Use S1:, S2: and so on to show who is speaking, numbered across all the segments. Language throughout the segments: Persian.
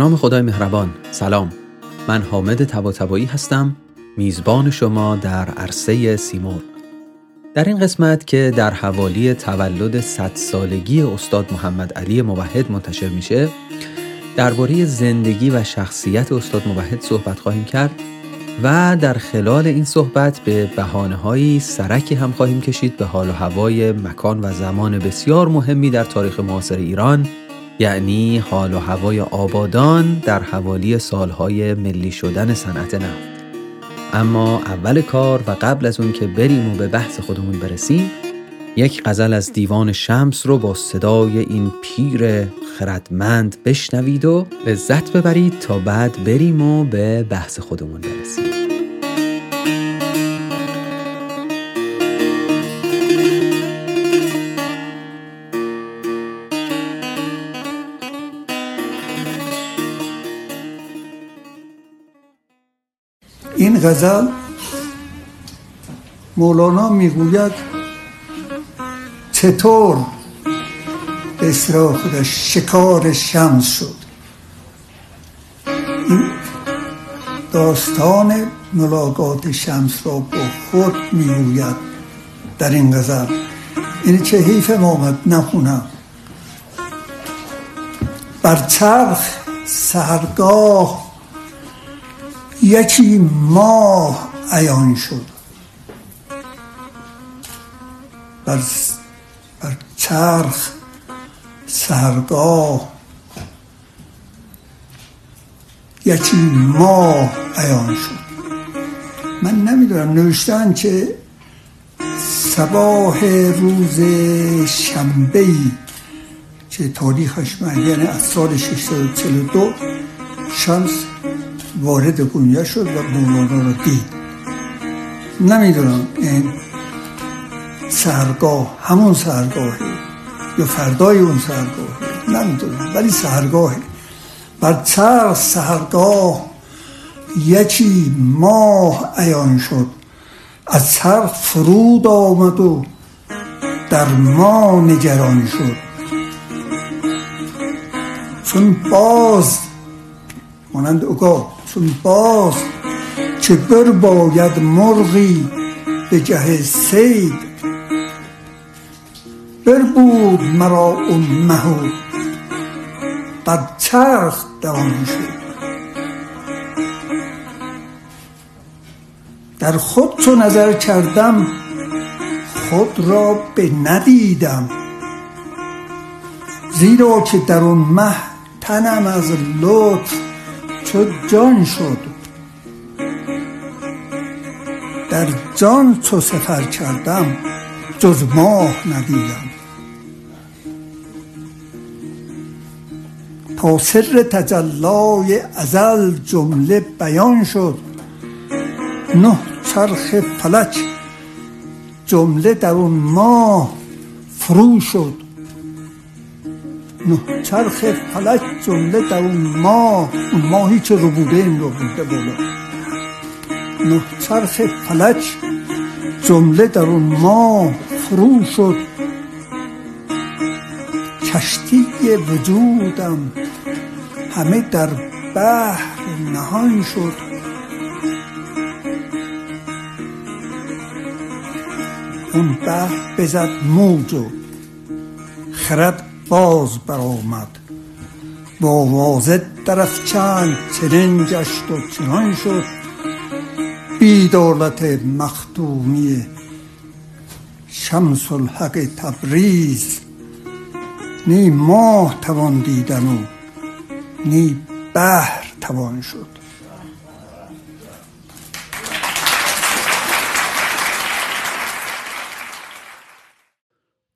S1: نام خدای مهربان. سلام. من حامد تباتبایی هستم. میزبان شما در عرصه سیمور در این قسمت که در حوالی تولد 100 سالگی استاد محمد علی موحد منتشر میشه درباره زندگی و شخصیت استاد موحد صحبت خواهیم کرد و در خلال این صحبت به بحانه هایی سرکی هم خواهیم کشید به حال و هوای مکان و زمان بسیار مهمی در تاریخ معاصر ایران. یعنی حال و هوای آبادان در حوالی سالهای ملی شدن صنعت نفت. اما اول کار و قبل از اون که بریم و به بحث خودمون برسیم یک غزل از دیوان شمس رو با صدای این پیر خردمند بشنوید و لذت ببرید تا بعد بریم و به بحث خودمون برسیم.
S2: غزل مولانا می‌گوید چطور اصطلاح خودش شکار شمس شد؟ این داستان ملاقات شمس را با خود می‌گوید در این غزل. این چه حیف آمد نخونم. بر چرخ سهرگاه یکی ماه عیان شد. بر, بر چرخ سرگاه یکی ماه عیان شد. من نمی‌دونم نوشتن که سباه روز شنبه ای که تاریخش معین از سال 642 شمس وارد گونیا شد و مولانا رو دید. نمی‌دونم این سرگاه همون سرگاهی یا فردای اون سرگاه نمی‌دونم ولی سهرگاهه بر چرخ سهرگاه یکی ماه عیان شد. از چرخ فرود آمد و در ما نگران شد. چون باز مانند اوگاه چون باز که بر باید مرغی به جه سید بر بود مرا اون مهو بر چرخ دوان شد. در خود چو نظر کردم خود را به ندیدم. زیرا که در اون مه تنم از لطف چو جان شد. در جان چو سفر کردم جز ماه ندیدم تا سر تجلای ازل جمله بیان شد. نه چرخ فلک جمله در اون ماه فرو شد. نه چرخ فلک جمله در اون ماه اون ماهی که رو بوده این رو بوده بالا. نه چرخ فلک جمله در اون ماه فرو شد. کشتی وجودم همه در بحر نهان شد. اون بحر بزد موج و خرد باز برآمد. با واضح درف چند چنین گشت و چنان شد. بی دولت مختومی شمس الحق تبریز نی ماه توان دیدن و نی بحر توان شد.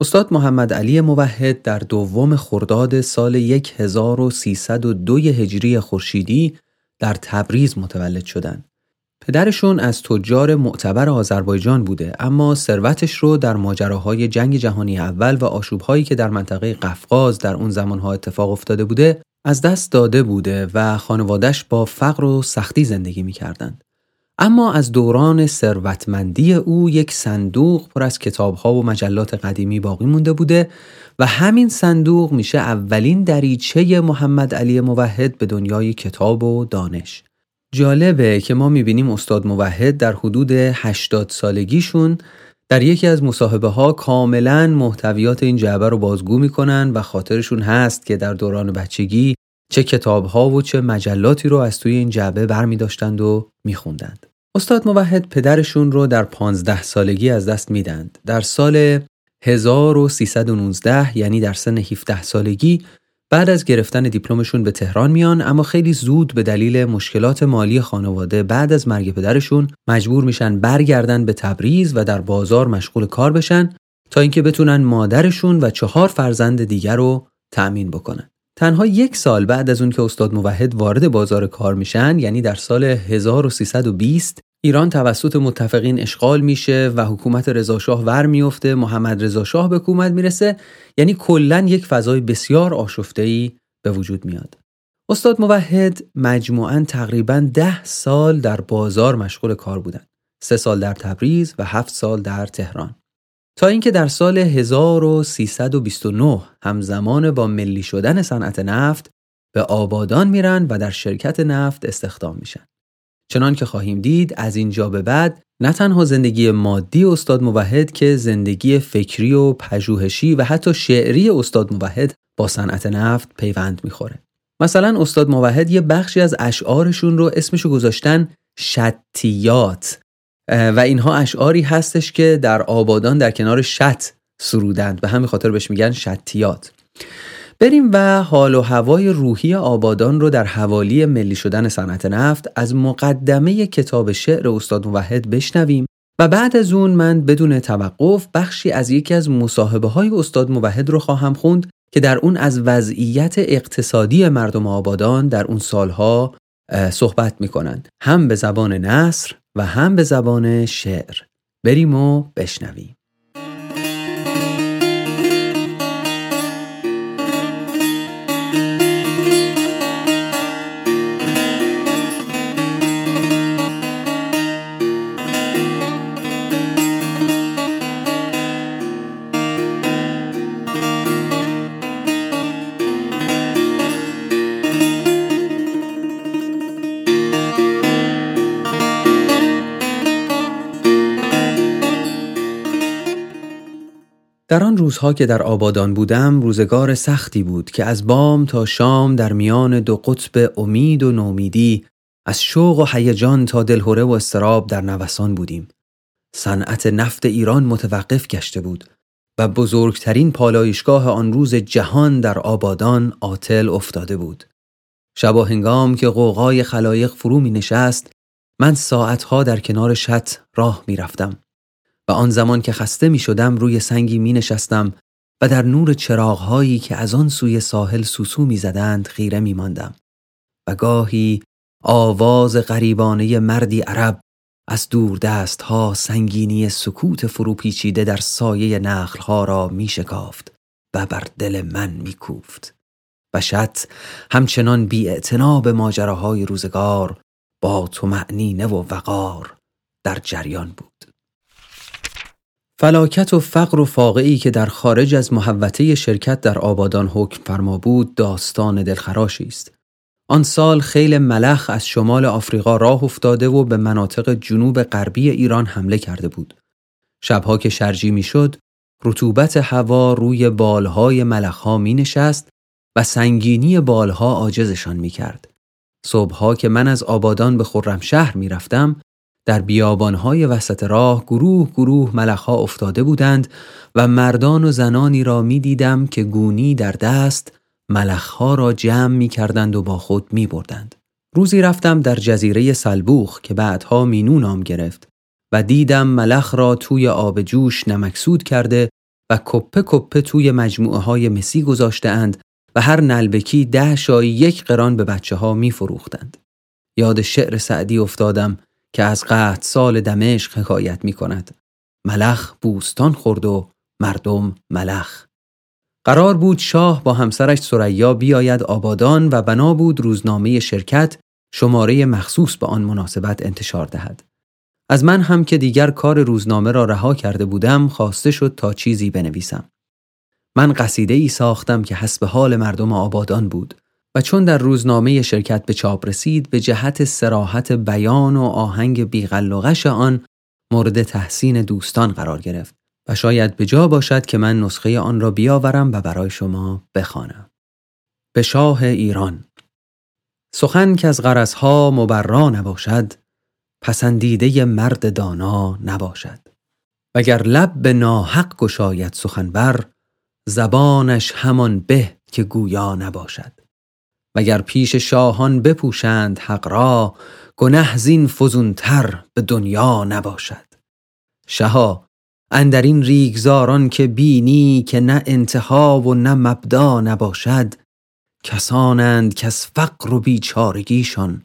S1: استاد محمد علی موحد در دوم خرداد سال 1302 هجری خورشیدی در تبریز متولد شدند. پدرشون از تجار معتبر آذربایجان بوده اما ثروتش رو در ماجراهای جنگ جهانی اول و آشوبهایی که در منطقه قفقاز در اون زمانها اتفاق افتاده بوده از دست داده بوده و خانوادش با فقر و سختی زندگی می‌کردند. اما از دوران ثروتمندی او یک صندوق پر از کتابها و مجلات قدیمی باقی مونده بوده و همین صندوق میشه اولین دریچه محمد علی موحد به دنیای کتاب و دانش. جالبه که ما می‌بینیم استاد موحد در حدود 80 سالگیشون در یکی از مصاحبه ها کاملا محتویات این جعبه رو بازگو می‌کنن و خاطرشون هست که در دوران بچگی چه کتاب ها و چه مجلاتی رو از توی این جعبه برمی داشتند و میخوندند. استاد موحد پدرشون رو در 15 سالگی از دست میدند. در سال 1319 یعنی در سن 17 سالگی بعد از گرفتن دیپلمشون به تهران میان اما خیلی زود به دلیل مشکلات مالی خانواده بعد از مرگ پدرشون مجبور میشن برگردن به تبریز و در بازار مشغول کار بشن تا اینکه بتونن مادرشون و چهار فرزند دیگر رو تأمین بکنن. تنها یک سال بعد از اون که استاد موحد وارد بازار کار میشن یعنی در سال 1320 ایران توسط متفقین اشغال میشه و حکومت رضاشاه ور میفته محمد رضا شاه به حکومت می‌رسه یعنی کلا یک فضای بسیار آشفته ای به وجود میاد. استاد موحد مجموعا تقریبا ده سال در بازار مشغول کار بودن. سه سال در تبریز و هفت سال در تهران. تا اینکه در سال 1329 همزمان با ملی شدن صنعت نفت به آبادان میرن و در شرکت نفت استخدام میشن چنان که خواهیم دید از اینجا به بعد نه تنها زندگی مادی استاد موحد که زندگی فکری و پژوهشی و حتی شعری استاد موحد با صنعت نفت پیوند می‌خوره. مثلا استاد موحد یه بخشی از اشعارشون رو اسمشو گذاشتن شتیات و اینها اشعاری هستش که در آبادان در کنار شت سرودند به همین خاطر بهش میگن شتیات. بریم و حال و هوای روحی آبادان رو در حوالی ملی شدن صنعت نفت از مقدمه کتاب شعر استاد موحد بشنویم. و بعد از اون من بدون توقف بخشی از یکی از مصاحبه های استاد موحد رو خواهم خوند که در اون از وضعیت اقتصادی مردم آبادان در اون سالها صحبت می‌کنند. هم به زبان نصر و هم به زبان شعر. بریم و بشنویم. در آن روزها که در آبادان بودم روزگار سختی بود که از بام تا شام در میان دو قطب امید و نومیدی از شوق و هیجان تا دلهوره و استراب در نوسان بودیم. صنعت نفت ایران متوقف گشته بود و بزرگترین پالایشگاه آن روز جهان در آبادان عاطل افتاده بود. شبا هنگام که قوقای خلایق فرو می نشست من ساعتها در کنار شط راه می رفتم. و آن زمان که خسته می شدم روی سنگی می نشستم و در نور چراغهایی که از آن سوی ساحل سوسو می زدند خیره می ماندم. و گاهی آواز غریبانه مردی عرب از دور دست ها سنگینی سکوت فروپیچیده در سایه نخلها را می شکافت و بر دل من می کوفت. و شت همچنان بی به ماجراهای روزگار با تو معنینه و وقار در جریان بود. فلاکت و فقر و فاقعی که در خارج از محوطه شرکت در آبادان حکم فرما بود داستان دلخراشی است. آن سال خیل ملخ از شمال آفریقا راه افتاده و به مناطق جنوب غربی ایران حمله کرده بود. شبها که شرجی می‌شد، رطوبت هوا روی بالهای ملخها می نشست و سنگینی بالها عاجزشان می کرد. صبحها که من از آبادان به خرمشهر می رفتم، در بیابانهای وسط راه گروه گروه ملخها افتاده بودند و مردان و زنانی را می دیدم که گونی در دست ملخها را جمع می کردند و با خود می بردند. روزی رفتم در جزیره سلبوخ که بعدها مینو نام گرفت و دیدم ملخ را توی آب جوش نمکسود کرده و کپه کپه توی مجموعه های مسی گذاشته اند و هر نلبکی ده شایی یک قران به بچه ها می فروختند. یاد شعر سعدی افتادم که از قحط سال دمشق حکایت می کند. ملخ بوستان خورد و مردم ملخ. قرار بود شاه با همسرش سریا بیاید آبادان و بنا بود روزنامه شرکت شماره مخصوص به آن مناسبت انتشار دهد. از من هم که دیگر کار روزنامه را رها کرده بودم خواسته شد تا چیزی بنویسم. من قصیده ای ساختم که حسب حال مردم آبادان بود و چون در روزنامه شرکت به چاپ رسید به جهت سراحت بیان و آهنگ بیغلقش آن مورد تحسین دوستان قرار گرفت و شاید به جا باشد که من نسخه آن را بیاورم و برای شما بخوانم. به شاه ایران. سخن که از غرضها مبرا نباشد پسندیده مرد دانا نباشد. وگر لب به ناحق گشاید سخنور زبانش همان به که گویا نباشد. وگر پیش شاهان بپوشند حق را گنه زین فزونتر به دنیا نباشد. شها اندرین ریگزاران که بینی که نه انتها و نه مبدا نباشد کسانند که از فقر و بیچارگیشان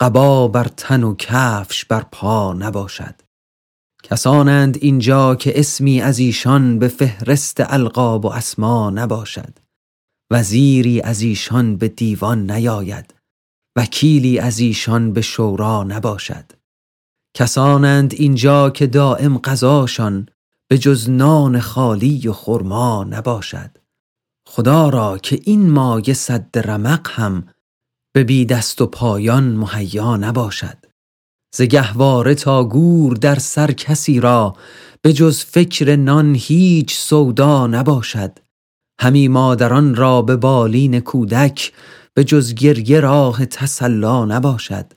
S1: قبا بر تن و کفش بر پا نباشد. کسانند اینجا که اسمی از ایشان به فهرست القاب و اسما نباشد. وزیری از ایشان به دیوان نیاید وکیلی از ایشان به شورا نباشد. کسانند اینجا که دائم قضاشان به جز نان خالی و خرما نباشد. خدا را که این مایه صد رمق هم به بی دست و پایان مهیا نباشد. ز گهواره تا گور در سر کسی را به جز فکر نان هیچ سودا نباشد. همی مادران را به بالین کودک به جز گریه راه تسلا نباشد.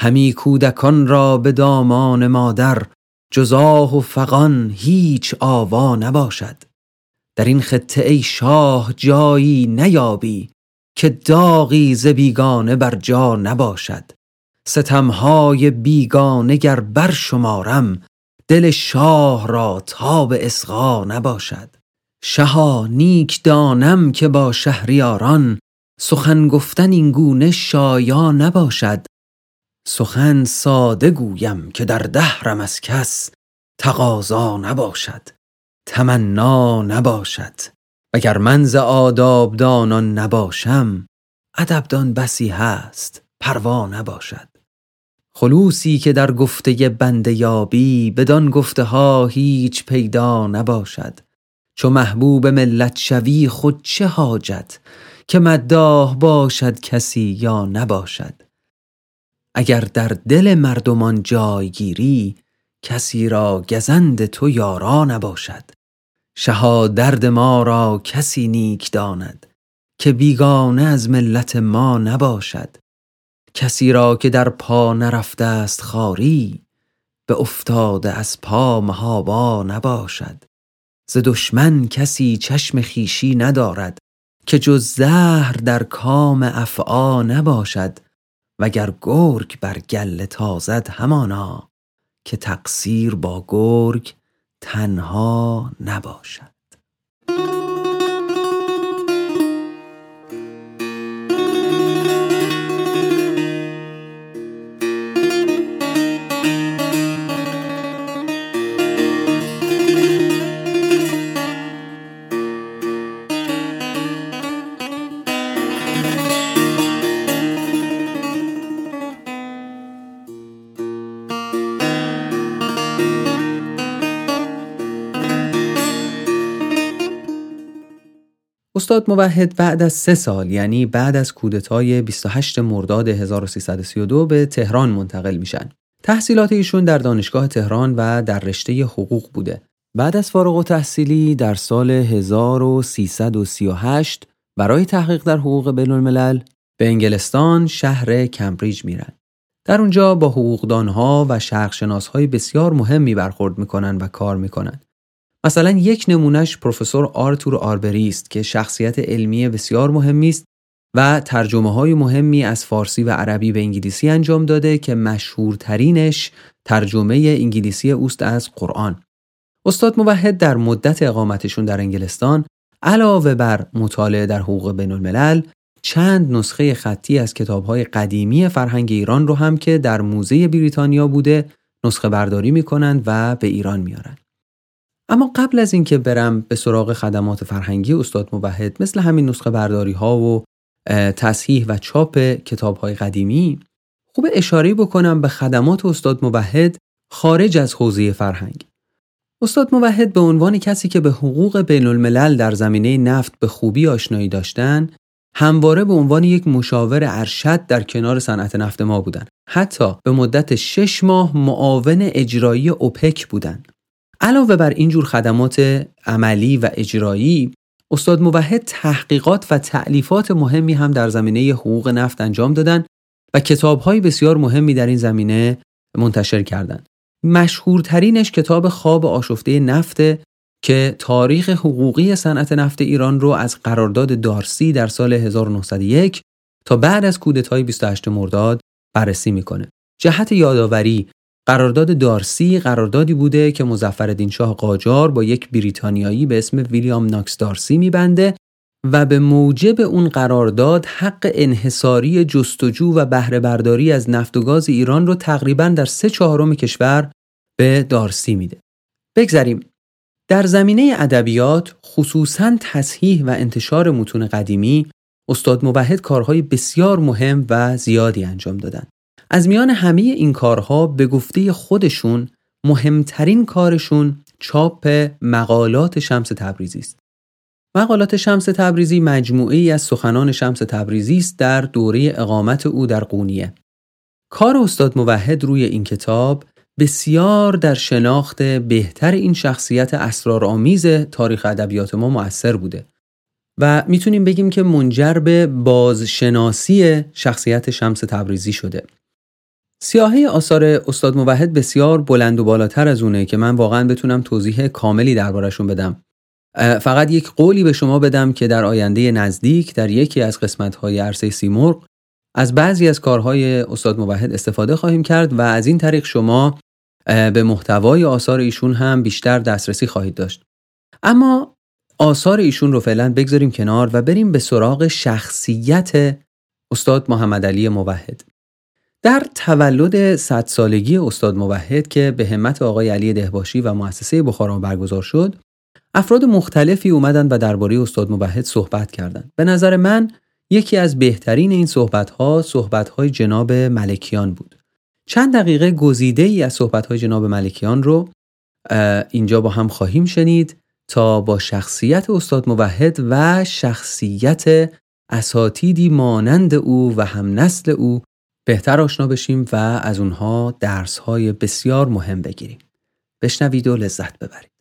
S1: همی کودکان را به دامان مادر جز آه و فقان هیچ آوا نباشد. در این خطه ای شاه جایی نیابی که داغی ز بیگانه بر جا نباشد. ستمهای بیگانه گر بر شمارم دل شاه را تاب اسغا نباشد. شها نیک دانم که با شهریاران سخن گفتن این گونه شایا نباشد. سخن ساده گویم که در دهرم از کس تقاضا نباشد تمنا نباشد. وگر من ز آداب دانان نباشم ادبدان بسی هست پروا نباشد. خلوصی که در گفته بنده یابی بدان گفته ها هیچ پیدا نباشد. چو محبوب ملت شوی خود چه حاجت که مداح باشد کسی یا نباشد؟ اگر در دل مردمان جای گیری کسی را گزند تو یارا نباشد. شها درد ما را کسی نیک داند که بیگانه از ملت ما نباشد. کسی را که در پا نرفته است خاری به افتاده از پا مهابا نباشد. ز دشمن کسی چشم خیشی ندارد که جز زهر در کام افعا نباشد وگر گرگ بر گل تازد همانا که تقصیر با گرگ تنها نباشد. استاد موحد بعد از سه سال یعنی بعد از کودتای 28 مرداد 1332 به تهران منتقل میشن. تحصیلات ایشون در دانشگاه تهران و در رشته حقوق بوده. بعد از فارغ و تحصیلی در سال 1338 برای تحقیق در حقوق بین الملل به انگلستان شهر کمبریج میرن. در اونجا با حقوقدانها و شرقشناسهای بسیار مهمی برخورد می‌کنن و کار می‌کنن. مثلا یک نمونهش پروفسور آرتور آربری است که شخصیت علمی بسیار مهمی است و ترجمه های مهمی از فارسی و عربی به انگلیسی انجام داده که مشهورترینش ترجمه انگلیسی اوست از قرآن. استاد موحد در مدت اقامتشون در انگلستان علاوه بر مطالعه در حقوق بین الملل چند نسخه خطی از کتابهای قدیمی فرهنگ ایران رو هم که در موزه بریتانیا بوده نسخه برداری می‌کنند و به ایران میارن. اما قبل از اینکه برم به سراغ خدمات فرهنگی استاد موحد مثل همین نسخه برداری ها و تصحیح و چاپ کتاب های قدیمی خوب اشاره بکنم به خدمات استاد موحد خارج از حوزه فرهنگ. استاد موحد به عنوان کسی که به حقوق بین الملل در زمینه نفت به خوبی آشنایی داشتن همواره به عنوان یک مشاور ارشد در کنار صنعت نفت ما بودند. حتی به مدت شش ماه معاون اجرایی اوپک بودند. علاوه بر اینجور خدمات عملی و اجرایی استاد موحد تحقیقات و تعلیفات مهمی هم در زمینه حقوق نفت انجام دادن و کتابهای بسیار مهمی در این زمینه منتشر کردند. مشهورترینش کتاب خواب آشفته نفت که تاریخ حقوقی صنعت نفت ایران رو از قرارداد دارسی در سال 1901 تا بعد از کودتای 28 مرداد بررسی می‌کنه. جهت یادآوری قرارداد دارسی قراردادی بوده که مظفرالدین شاه قاجار با یک بریتانیایی به اسم ویلیام ناکس دارسی میبنده و به موجب اون قرارداد حق انحصاری جستجو و بهره برداری از نفت و گاز ایران رو تقریبا در سه چهارم کشور به دارسی میده. بگذریم در زمینه ادبیات خصوصا تصحیح و انتشار متون قدیمی استاد موحد کارهای بسیار مهم و زیادی انجام دادند. از میان همه این کارها به گفته خودشون مهمترین کارشون چاپ مقالات شمس تبریزی است. مقالات شمس تبریزی مجموعه از سخنان شمس تبریزی است در دوره اقامت او در قونیه. کار استاد موحد روی این کتاب بسیار در شناخت بهتر این شخصیت اسرارآمیز تاریخ ادبیات ما مؤثر بوده و می‌تونیم بگیم که منجر به بازشناسی شخصیت شمس تبریزی شده. سیاهی آثار استاد موحد بسیار بلند و بالاتر از اونه که من واقعا بتونم توضیح کاملی دربارشون بدم. فقط یک قولی به شما بدم که در آینده نزدیک در یکی از قسمت‌های عرصه سیمرغ از بعضی از کارهای استاد موحد استفاده خواهیم کرد و از این طریق شما به محتوای آثار ایشون هم بیشتر دسترسی خواهید داشت. اما آثار ایشون رو فعلا بگذاریم کنار و بریم به سراغ شخصیت استاد محمد علی موحد. در تولد صد سالگی استاد موحد که به همت آقای علی دهباشی و مؤسسه بخارا برگزار شد افراد مختلفی اومدن و درباره استاد موحد صحبت کردند. به نظر من یکی از بهترین این صحبت ها صحبت های جناب ملکیان بود. چند دقیقه گزیده ای از صحبت های جناب ملکیان رو اینجا با هم خواهیم شنید تا با شخصیت استاد موحد و شخصیت اساتیدی مانند او و هم نسل او بهتر آشنا بشیم و از اونها درس های بسیار مهم بگیریم. بشنوید و لذت ببرید.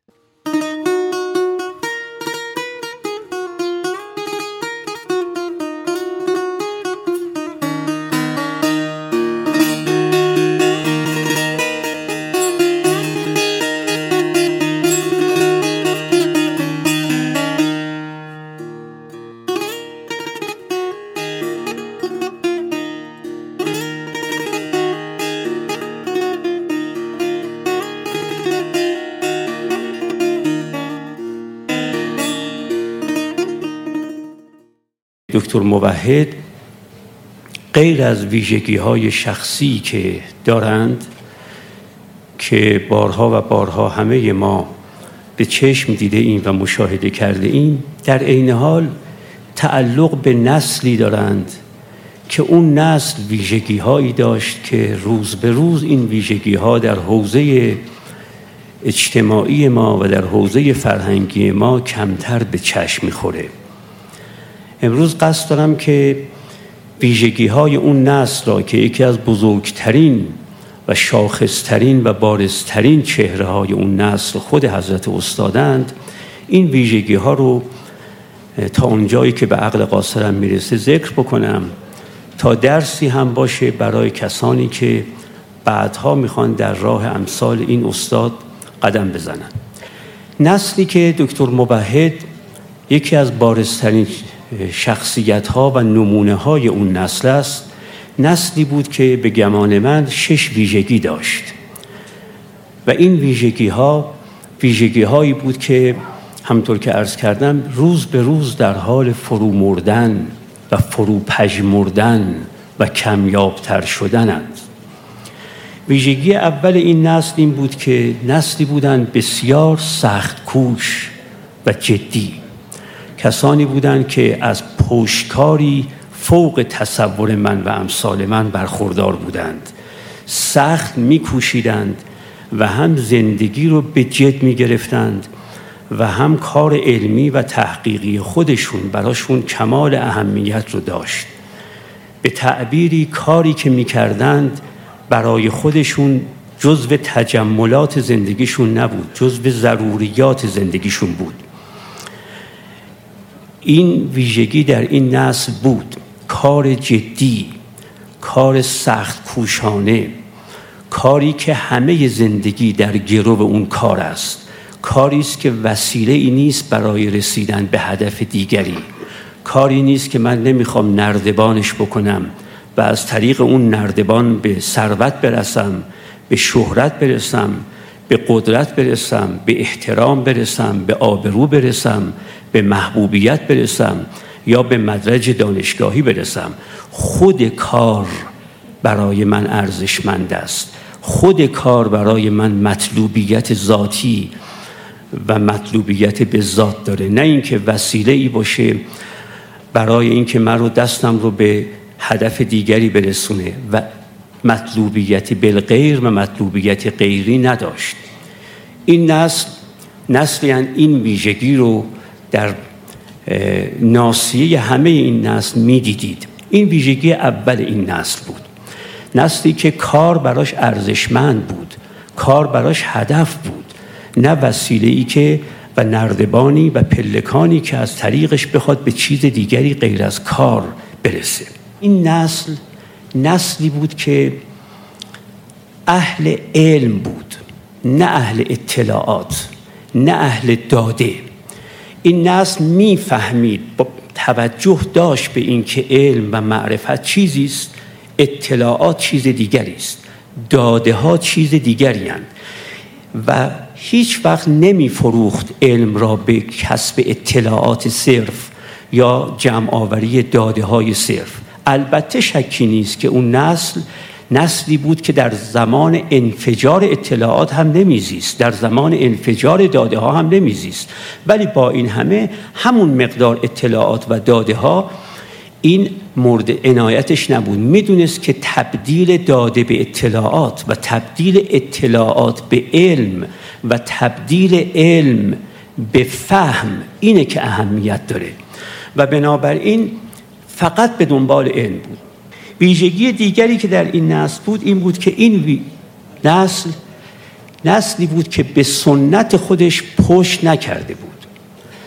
S3: دکتر موحد غیر از ویژگی های شخصی که دارند که بارها و بارها همه ما به چشم دیده این و مشاهده کرده این در عین حال تعلق به نسلی دارند که اون نسل ویژگی هایی داشت که روز به روز این ویژگی ها در حوزه اجتماعی ما و در حوزه فرهنگی ما کمتر به چشم می‌خوره. امروز قصد دارم که ویژگی های اون نسل را که یکی از بزرگترین و شاخصترین و بارزترین چهره های اون نسل خود حضرت استادند این ویژگی ها رو تا اونجایی که به عقل قاصرم می‌رسه ذکر بکنم تا درسی هم باشه برای کسانی که بعدها می‌خوان در راه امثال این استاد قدم بزنن. نسلی که دکتر مبهد یکی از بارزترین شخصیت ها و نمونه های اون نسل است. نسلی بود که به گمان من شش ویژگی داشت. و این ویژگی ها ویژگی هایی بود که همطور که عرض کردم روز به روز در حال فرو مردن و فرو پژمردن و کمیابتر شدنند. ویژگی اول این نسل این بود که نسلی بودند بسیار سخت کوش و جدی. کسانی بودند که از پشکاری فوق تصور من و امثال من برخوردار بودند. سخت میکوشیدند و هم زندگی رو به جد می‌گرفتند و هم کار علمی و تحقیقی خودشون براشون کمال اهمیت رو داشت. به تعبیری کاری که می‌کردند برای خودشون جزو تجملات زندگیشون نبود جزو ضروریات زندگیشون بود. این ویژگی در این نسل بود. کار جدی کار سخت کوشانه کاری که همه زندگی در گرو اون کار است. کاری است که وسیله ای نیست برای رسیدن به هدف دیگری. کاری نیست که من نمی‌خوام نردبانش بکنم و از طریق اون نردبان به ثروت برسم به شهرت برسم به قدرت برسم به احترام برسم به آبرو برسم. به محبوبیت برسم یا به مدرج دانشگاهی برسم. خود کار برای من ارزشمند است. خود کار برای من مطلوبیت ذاتی و مطلوبیت به ذات داره. نه اینکه وسیله ای باشه برای اینکه من رو دستم رو به هدف دیگری برسونه و مطلوبیت بالغیر و مطلوبیت غیری نداشت. این نسل نسلی این ویژگی رو در ناسیه همه این نسل می‌دیدید. این ویژگی اول این نسل بود. نسلی که کار براش ارزشمند بود. کار براش هدف بود. نه وسیله ای که و نردبانی و پلکانی که از طریقش بخواد به چیز دیگری غیر از کار برسه. این نسل نسلی بود که اهل علم بود. نه اهل اطلاعات نه اهل داده. این نسل می‌فهمید با توجه داشت به اینکه علم و معرفت چیزی است اطلاعات چیز دیگری است داده ها چیز دیگری هستند و هیچ وقت نمی فروخت علم را به کسب اطلاعات صرف یا جمع آوری داده های صرف. البته شکی نیست که اون نسل نسلی بود که در زمان انفجار اطلاعات هم نمیزیست در زمان انفجار داده ها هم نمیزیست. ولی با این همه همون مقدار اطلاعات و داده ها این مورد عنایتش نبود. می‌دونست که تبدیل داده به اطلاعات و تبدیل اطلاعات به علم و تبدیل علم به فهم اینه که اهمیت داره. و بنابراین فقط به دنبال علم بود. ویژگی دیگری که در این نسل بود این بود که این نسل نسلی بود که به سنت خودش پشت نکرده بود.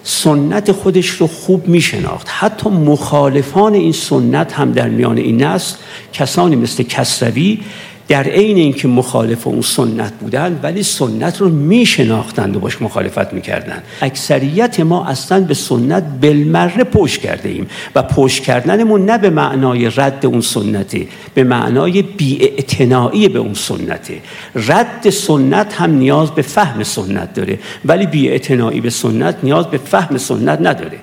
S3: سنت خودش رو خوب می شناخت حتی مخالفان این سنت هم در میان این نسل کسانی مثل کسروی در عین اینکه مخالف اون سنت بودن ولی سنت رو میشناختند و باش مخالفت می‌کردند. اکثریت ما اصلا به سنت بلمره پشت کرده ایم و پشت کردنمون نه به معنای رد اون سنته به معنای بیاعتنایی به اون سنته. رد سنت هم نیاز به فهم سنت داره ولی بیاعتنایی به سنت نیاز به فهم سنت نداره.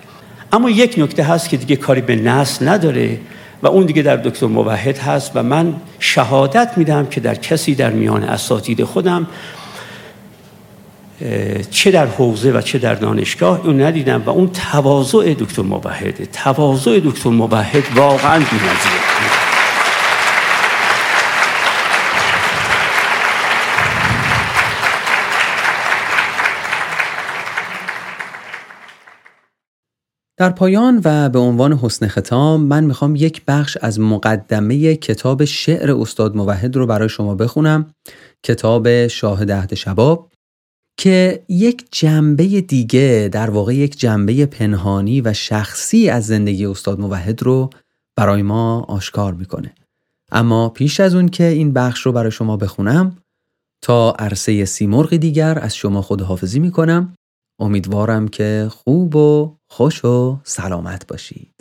S3: اما یک نکته هست که دیگه کاری به نسل نداره. و اون دیگه در دکتر موحد هست و من شهادت میدم که در کسی در میان اساتید خودم چه در حوزه و چه در دانشگاه اون ندیدم و اون تواضع دکتر موحد تواضع دکتر موحد واقعا بی‌نظیره.
S1: در پایان و به عنوان حسن ختام من می‌خوام یک بخش از مقدمه کتاب شعر استاد موحد رو برای شما بخونم کتاب شاهد عهد شباب که یک جنبه دیگه در واقع یک جنبه پنهانی و شخصی از زندگی استاد موحد رو برای ما آشکار می‌کنه. اما پیش از اون که این بخش رو برای شما بخونم تا عرصه سیمرغ دیگر از شما خداحافظی می‌کنم. امیدوارم که خوب و خوش و سلامت باشید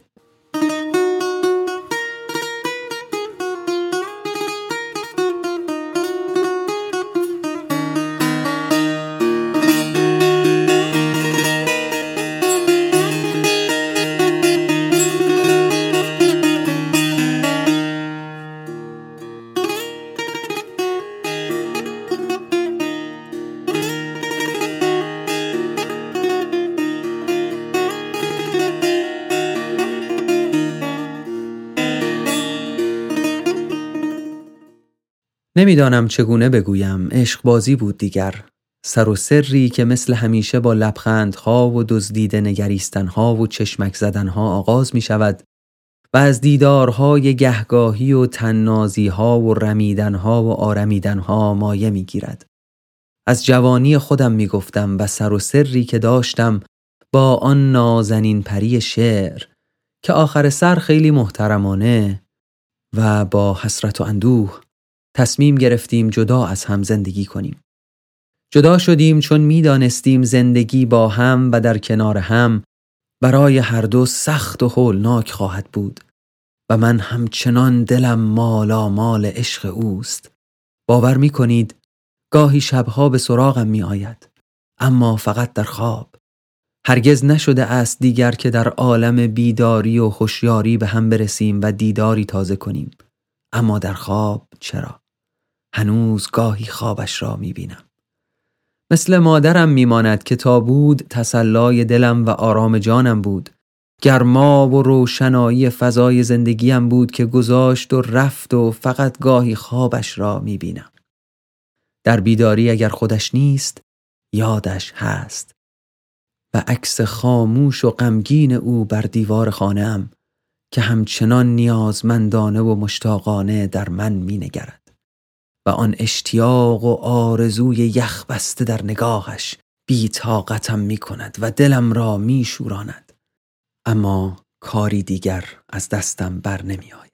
S1: نمی‌دانم چگونه بگویم عشق بازی بود دیگر سر و سری که مثل همیشه با لبخندها و دزدیده نگریستنها و چشمک زدنها آغاز می شود و از دیدارهای گهگاهی و تننازیها و رمیدنها و آرمیدنها مایه می گیرد. از جوانی خودم می گفتم و سر و سری که داشتم با آن نازنین پری شعر که آخر سر خیلی محترمانه و با حسرت و اندوه تصمیم گرفتیم جدا از هم زندگی کنیم. جدا شدیم چون می‌دانستیم زندگی با هم و در کنار هم برای هر دو سخت و هولناک خواهد بود و من همچنان دلم مالا مال عشق اوست. باور می کنید گاهی شبها به سراغم می آید اما فقط در خواب. هرگز نشده است دیگر که در عالم بیداری و خوشیاری به هم برسیم و دیداری تازه کنیم. اما در خواب چرا؟ هنوز گاهی خوابش را می بینم. مثل مادرم میماند که تا بود تسلای دلم و آرام جانم بود. گرما و روشنایی فضای زندگیم بود که گذاشت و رفت و فقط گاهی خوابش را می‌بینم. در بیداری اگر خودش نیست یادش هست. و عکس خاموش و غمگین او بر دیوار خانهام که همچنان نیازمندانه و مشتاقانه در من مینگرد. و آن اشتیاق و آرزوی یخ بسته در نگاهش بی طاقتم می کند و دلم را می شوراند. اما کاری دیگر از دستم بر نمی آید.